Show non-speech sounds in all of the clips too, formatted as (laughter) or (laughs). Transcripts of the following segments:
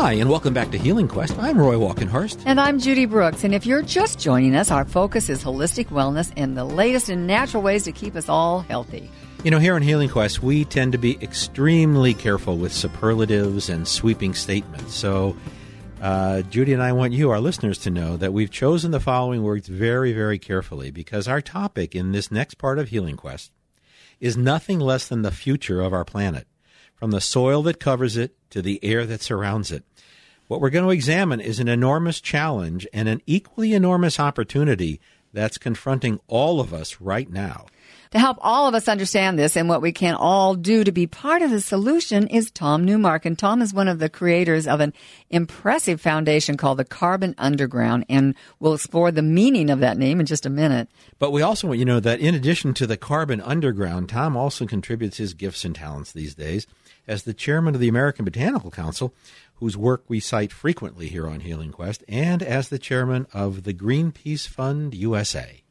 Hi, and welcome back to Healing Quest. I'm Roy Walkenhorst. And I'm Judy Brooks. And if you're just joining us, our focus is holistic wellness and the latest in natural ways to keep us all healthy. You know, here on Healing Quest, we tend to be extremely careful with superlatives and sweeping statements. So, uh, Judy and I want you, our listeners, to know that we've chosen the following words very, very carefully because our topic in this next part of Healing Quest is nothing less than the future of our planet, from the soil that covers it to the air that surrounds it. What we're going to examine is an enormous challenge and an equally enormous opportunity that's confronting all of us right now. To help all of us understand this and what we can all do to be part of the solution is Tom Newmark. And Tom is one of the creators of an impressive foundation called the Carbon Underground. And we'll explore the meaning of that name in just a minute. But we also want you to know that in addition to the Carbon Underground, Tom also contributes his gifts and talents these days as the chairman of the American Botanical Council, whose work we cite frequently here on Healing Quest, and as the chairman of the Greenpeace Fund USA.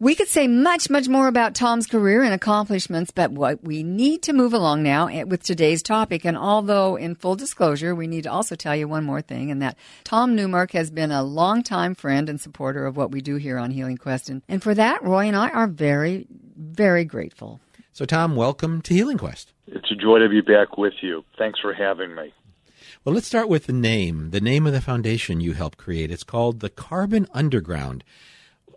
We could say much, much more about Tom's career and accomplishments, but what we need to move along now eh, with today's topic. And although, in full disclosure, we need to also tell you one more thing, and that Tom Newmark has been a longtime friend and supporter of what we do here on Healing Quest. And, and for that, Roy and I are very, very grateful. So, Tom, welcome to Healing Quest. It's a joy to be back with you. Thanks for having me. Well, let's start with the name, the name of the foundation you helped create. It's called the Carbon Underground.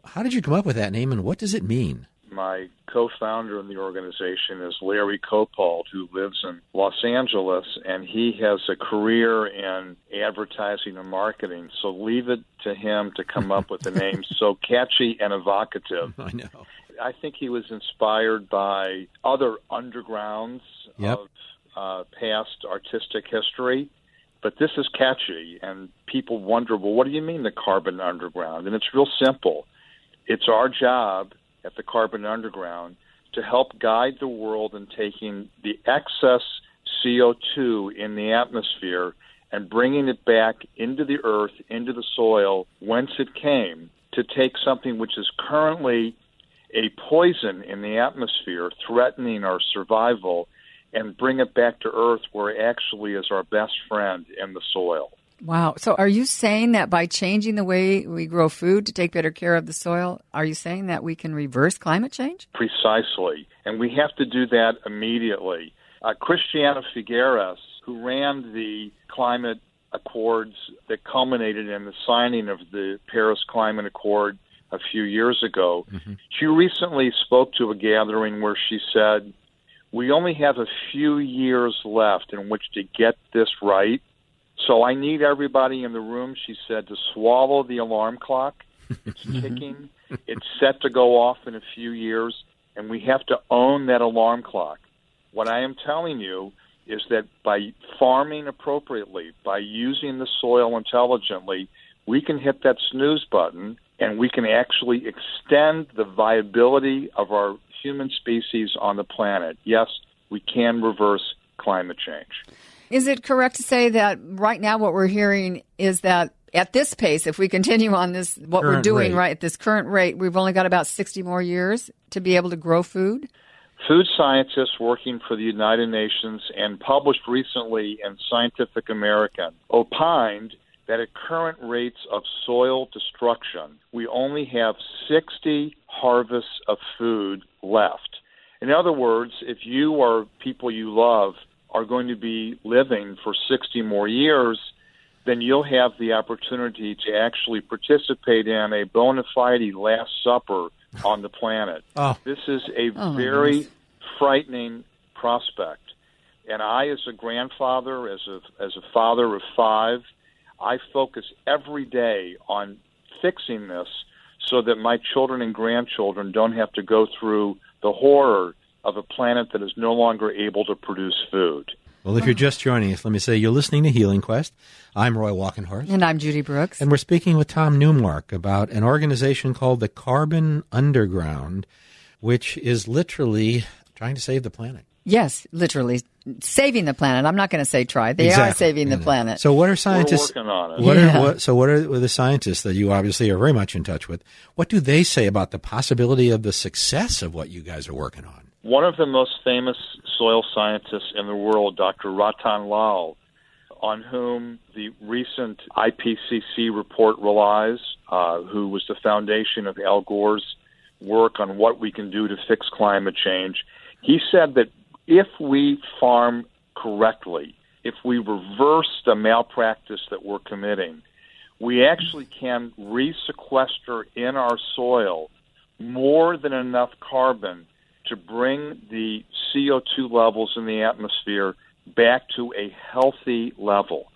How did you come up with that name and what does it mean? My co founder in the organization is Larry Kopald, who lives in Los Angeles, and he has a career in advertising and marketing. So leave it to him to come up with a name (laughs) so catchy and evocative. I know. I think he was inspired by other undergrounds Yep. of uh, past artistic history. But this is catchy, and people wonder, well, what do you mean the carbon underground? And it's real simple. It's our job at the carbon underground to help guide the world in taking the excess CO2 in the atmosphere and bringing it back into the earth, into the soil, whence it came, to take something which is currently a poison in the atmosphere, threatening our survival, and bring it back to earth where it actually is our best friend in the soil. Wow. So are you saying that by changing the way we grow food to take better care of the soil, are you saying that we can reverse climate change? Precisely. And we have to do that immediately. Uh, Christiana Figueres, who ran the climate accords that culminated in the signing of the Paris Climate Accord a few years ago, mm-hmm. she recently spoke to a gathering where she said, We only have a few years left in which to get this right. So I need everybody in the room, she said, to swallow the alarm clock. It's (laughs) mm-hmm. ticking. It's set to go off in a few years, and we have to own that alarm clock. What I am telling you is that by farming appropriately, by using the soil intelligently, we can hit that snooze button and we can actually extend the viability of our human species on the planet. Yes, we can reverse climate change. Is it correct to say that right now what we're hearing is that at this pace, if we continue on this, what we're doing rate. right at this current rate, we've only got about 60 more years to be able to grow food? Food scientists working for the United Nations and published recently in Scientific American opined that at current rates of soil destruction, we only have 60 harvests of food left. In other words, if you or people you love are going to be living for 60 more years, then you'll have the opportunity to actually participate in a bona fide Last Supper on the planet. (laughs) Oh. This is a Oh, very goodness. frightening prospect. And I, as a grandfather, as a as a father of five, I focus every day on fixing this so that my children and grandchildren don't have to go through the horror of a planet that is no longer able to produce food. Well, if you're just joining us, let me say you're listening to Healing Quest. I'm Roy Walkenhorst. And I'm Judy Brooks. And we're speaking with Tom Newmark about an organization called the Carbon Underground, which is literally trying to save the planet. yes, literally saving the planet. I'm not going to say try. They are saving the planet. So, what are scientists? working on it. What Yeah. are what, so? What are the scientists that you obviously are very much in touch with? What do they say about the possibility of the success of what you guys are working on? One of the most famous soil scientists in the world, Dr. Rattan Lal, on whom the recent IPCC report relies, uh, who was the foundation of Al Gore's work on what we can do to fix climate change. He said that if we farm correctly, if we reverse the malpractice that we're committing, we actually can resequester in our soil more than enough carbon to bring the CO2 levels in the atmosphere back to a healthy level.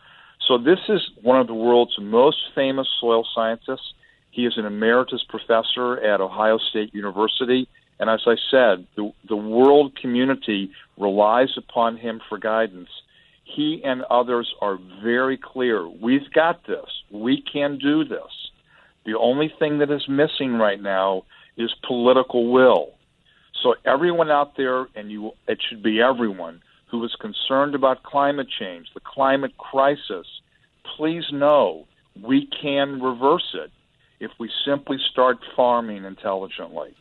So, this is one of the world's most famous soil scientists. He is an emeritus professor at Ohio State University. And as I said, the, the world community relies upon him for guidance. He and others are very clear. We've got this. We can do this. The only thing that is missing right now is political will. So everyone out there, and you, it should be everyone who is concerned about climate change, the climate crisis, please know we can reverse it if we simply start farming intelligently.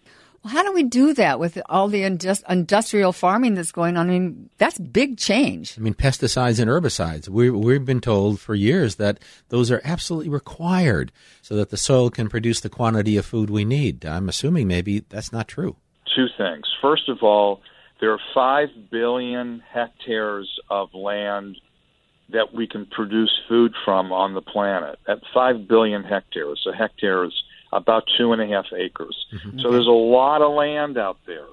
Well, how do we do that with all the industrial farming that's going on? I mean, that's big change. I mean, pesticides and herbicides. We, we've been told for years that those are absolutely required so that the soil can produce the quantity of food we need. I'm assuming maybe that's not true two things. First of all, there are 5 billion hectares of land that we can produce food from on the planet. At 5 billion hectares, a hectare is about two and a half acres. Mm-hmm. So there's a lot of land out there.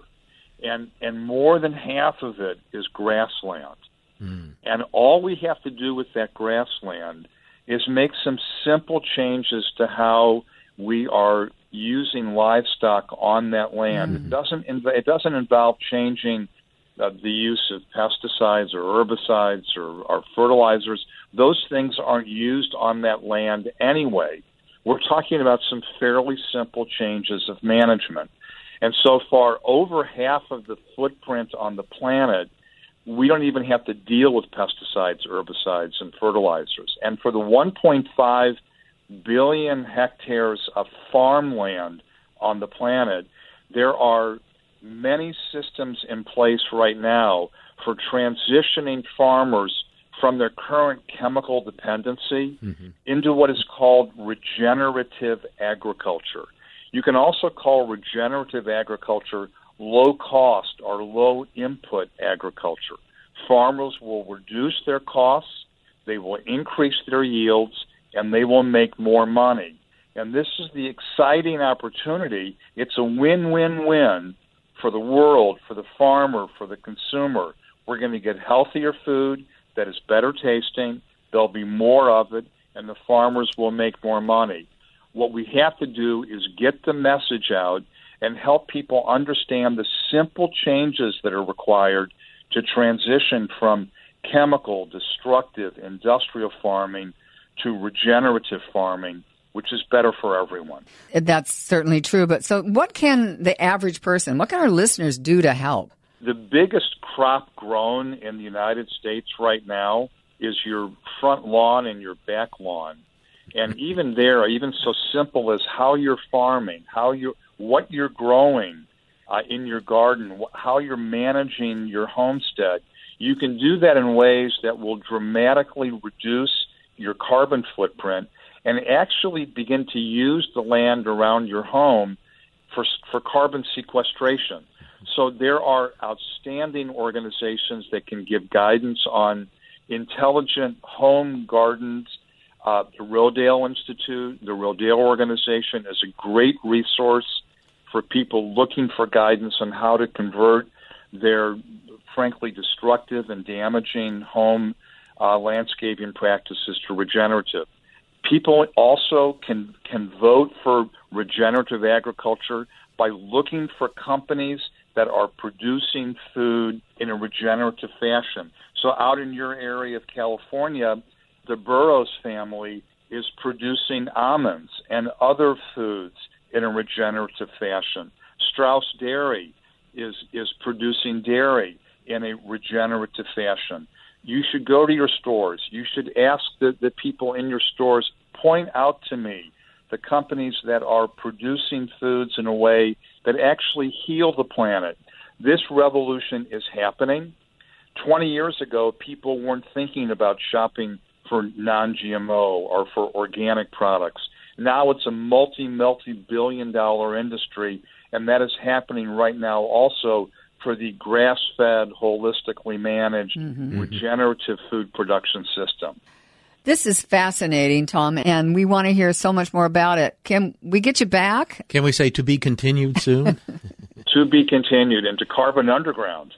And, and more than half of it is grassland. Mm. And all we have to do with that grassland is make some simple changes to how we are using livestock on that land. Mm. It doesn't inv- it doesn't involve changing uh, the use of pesticides or herbicides or, or fertilizers. Those things aren't used on that land anyway. We're talking about some fairly simple changes of management. And so far, over half of the footprint on the planet, we don't even have to deal with pesticides, herbicides, and fertilizers. And for the 1.5 billion hectares of farmland on the planet, there are many systems in place right now for transitioning farmers from their current chemical dependency mm-hmm. into what is called regenerative agriculture. You can also call regenerative agriculture low cost or low input agriculture. Farmers will reduce their costs, they will increase their yields, and they will make more money. And this is the exciting opportunity. It's a win win win for the world, for the farmer, for the consumer. We're going to get healthier food that is better tasting, there'll be more of it, and the farmers will make more money. What we have to do is get the message out and help people understand the simple changes that are required to transition from chemical, destructive, industrial farming to regenerative farming, which is better for everyone. That's certainly true. But so, what can the average person, what can our listeners do to help? The biggest crop grown in the United States right now is your front lawn and your back lawn. And even there, even so simple as how you're farming, how you what you're growing uh, in your garden, how you're managing your homestead, you can do that in ways that will dramatically reduce your carbon footprint and actually begin to use the land around your home for, for carbon sequestration. So there are outstanding organizations that can give guidance on intelligent home gardens. Uh, the Rodale Institute, the Rodale Organization is a great resource for people looking for guidance on how to convert their frankly destructive and damaging home uh, landscaping practices to regenerative. People also can can vote for regenerative agriculture by looking for companies that are producing food in a regenerative fashion. So out in your area of California, the Burroughs family is producing almonds and other foods in a regenerative fashion. Straus Dairy is is producing dairy in a regenerative fashion you should go to your stores. You should ask the, the people in your stores, point out to me the companies that are producing foods in a way that actually heal the planet. This revolution is happening. 20 years ago, people weren't thinking about shopping for non GMO or for organic products. Now it's a multi, multi billion dollar industry, and that is happening right now also for the grass fed, holistically managed, mm-hmm. regenerative food production system. This is fascinating, Tom, and we want to hear so much more about it. Can we get you back? Can we say to be continued soon? (laughs) to be continued into Carbon Underground.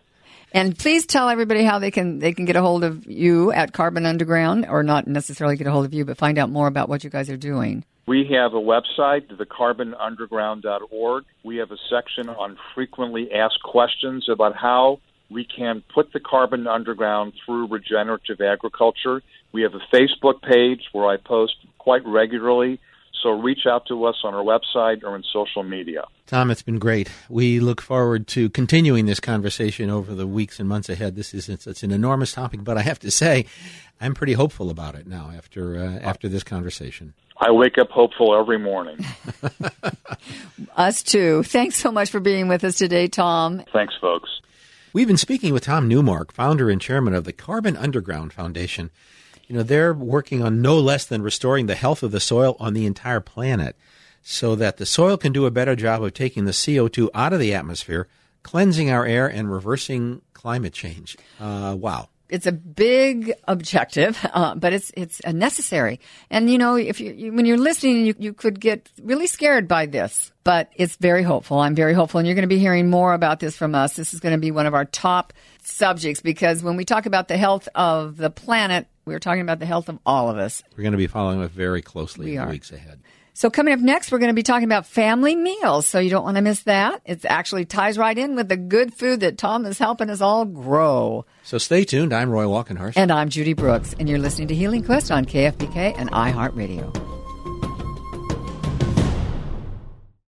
And please tell everybody how they can they can get a hold of you at Carbon Underground, or not necessarily get a hold of you, but find out more about what you guys are doing. We have a website, thecarbonunderground.org. We have a section on frequently asked questions about how we can put the carbon underground through regenerative agriculture. We have a Facebook page where I post quite regularly. So reach out to us on our website or in social media. Tom, it's been great. We look forward to continuing this conversation over the weeks and months ahead. This is it's, it's an enormous topic, but I have to say, I'm pretty hopeful about it now after uh, after this conversation. I wake up hopeful every morning. (laughs) us too. Thanks so much for being with us today, Tom. Thanks, folks. We've been speaking with Tom Newmark, founder and chairman of the Carbon Underground Foundation. You know, they're working on no less than restoring the health of the soil on the entire planet so that the soil can do a better job of taking the CO2 out of the atmosphere, cleansing our air, and reversing climate change. Uh, wow it's a big objective, (laughs) uh, but it's it's necessary. And you know, if you, you, when you're listening, you you could get really scared by this, but it's very hopeful. I'm very hopeful, and you're going to be hearing more about this from us. This is going to be one of our top subjects because when we talk about the health of the planet, we're talking about the health of all of us. We're going to be following it very closely we in the weeks ahead. So coming up next, we're going to be talking about family meals. So you don't want to miss that. It actually ties right in with the good food that Tom is helping us all grow. So stay tuned. I'm Roy Walkenhorst. And I'm Judy Brooks. And you're listening to Healing Quest on KFBK and iHeartRadio.